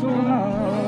sonar.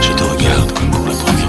Je te regarde comme pour la première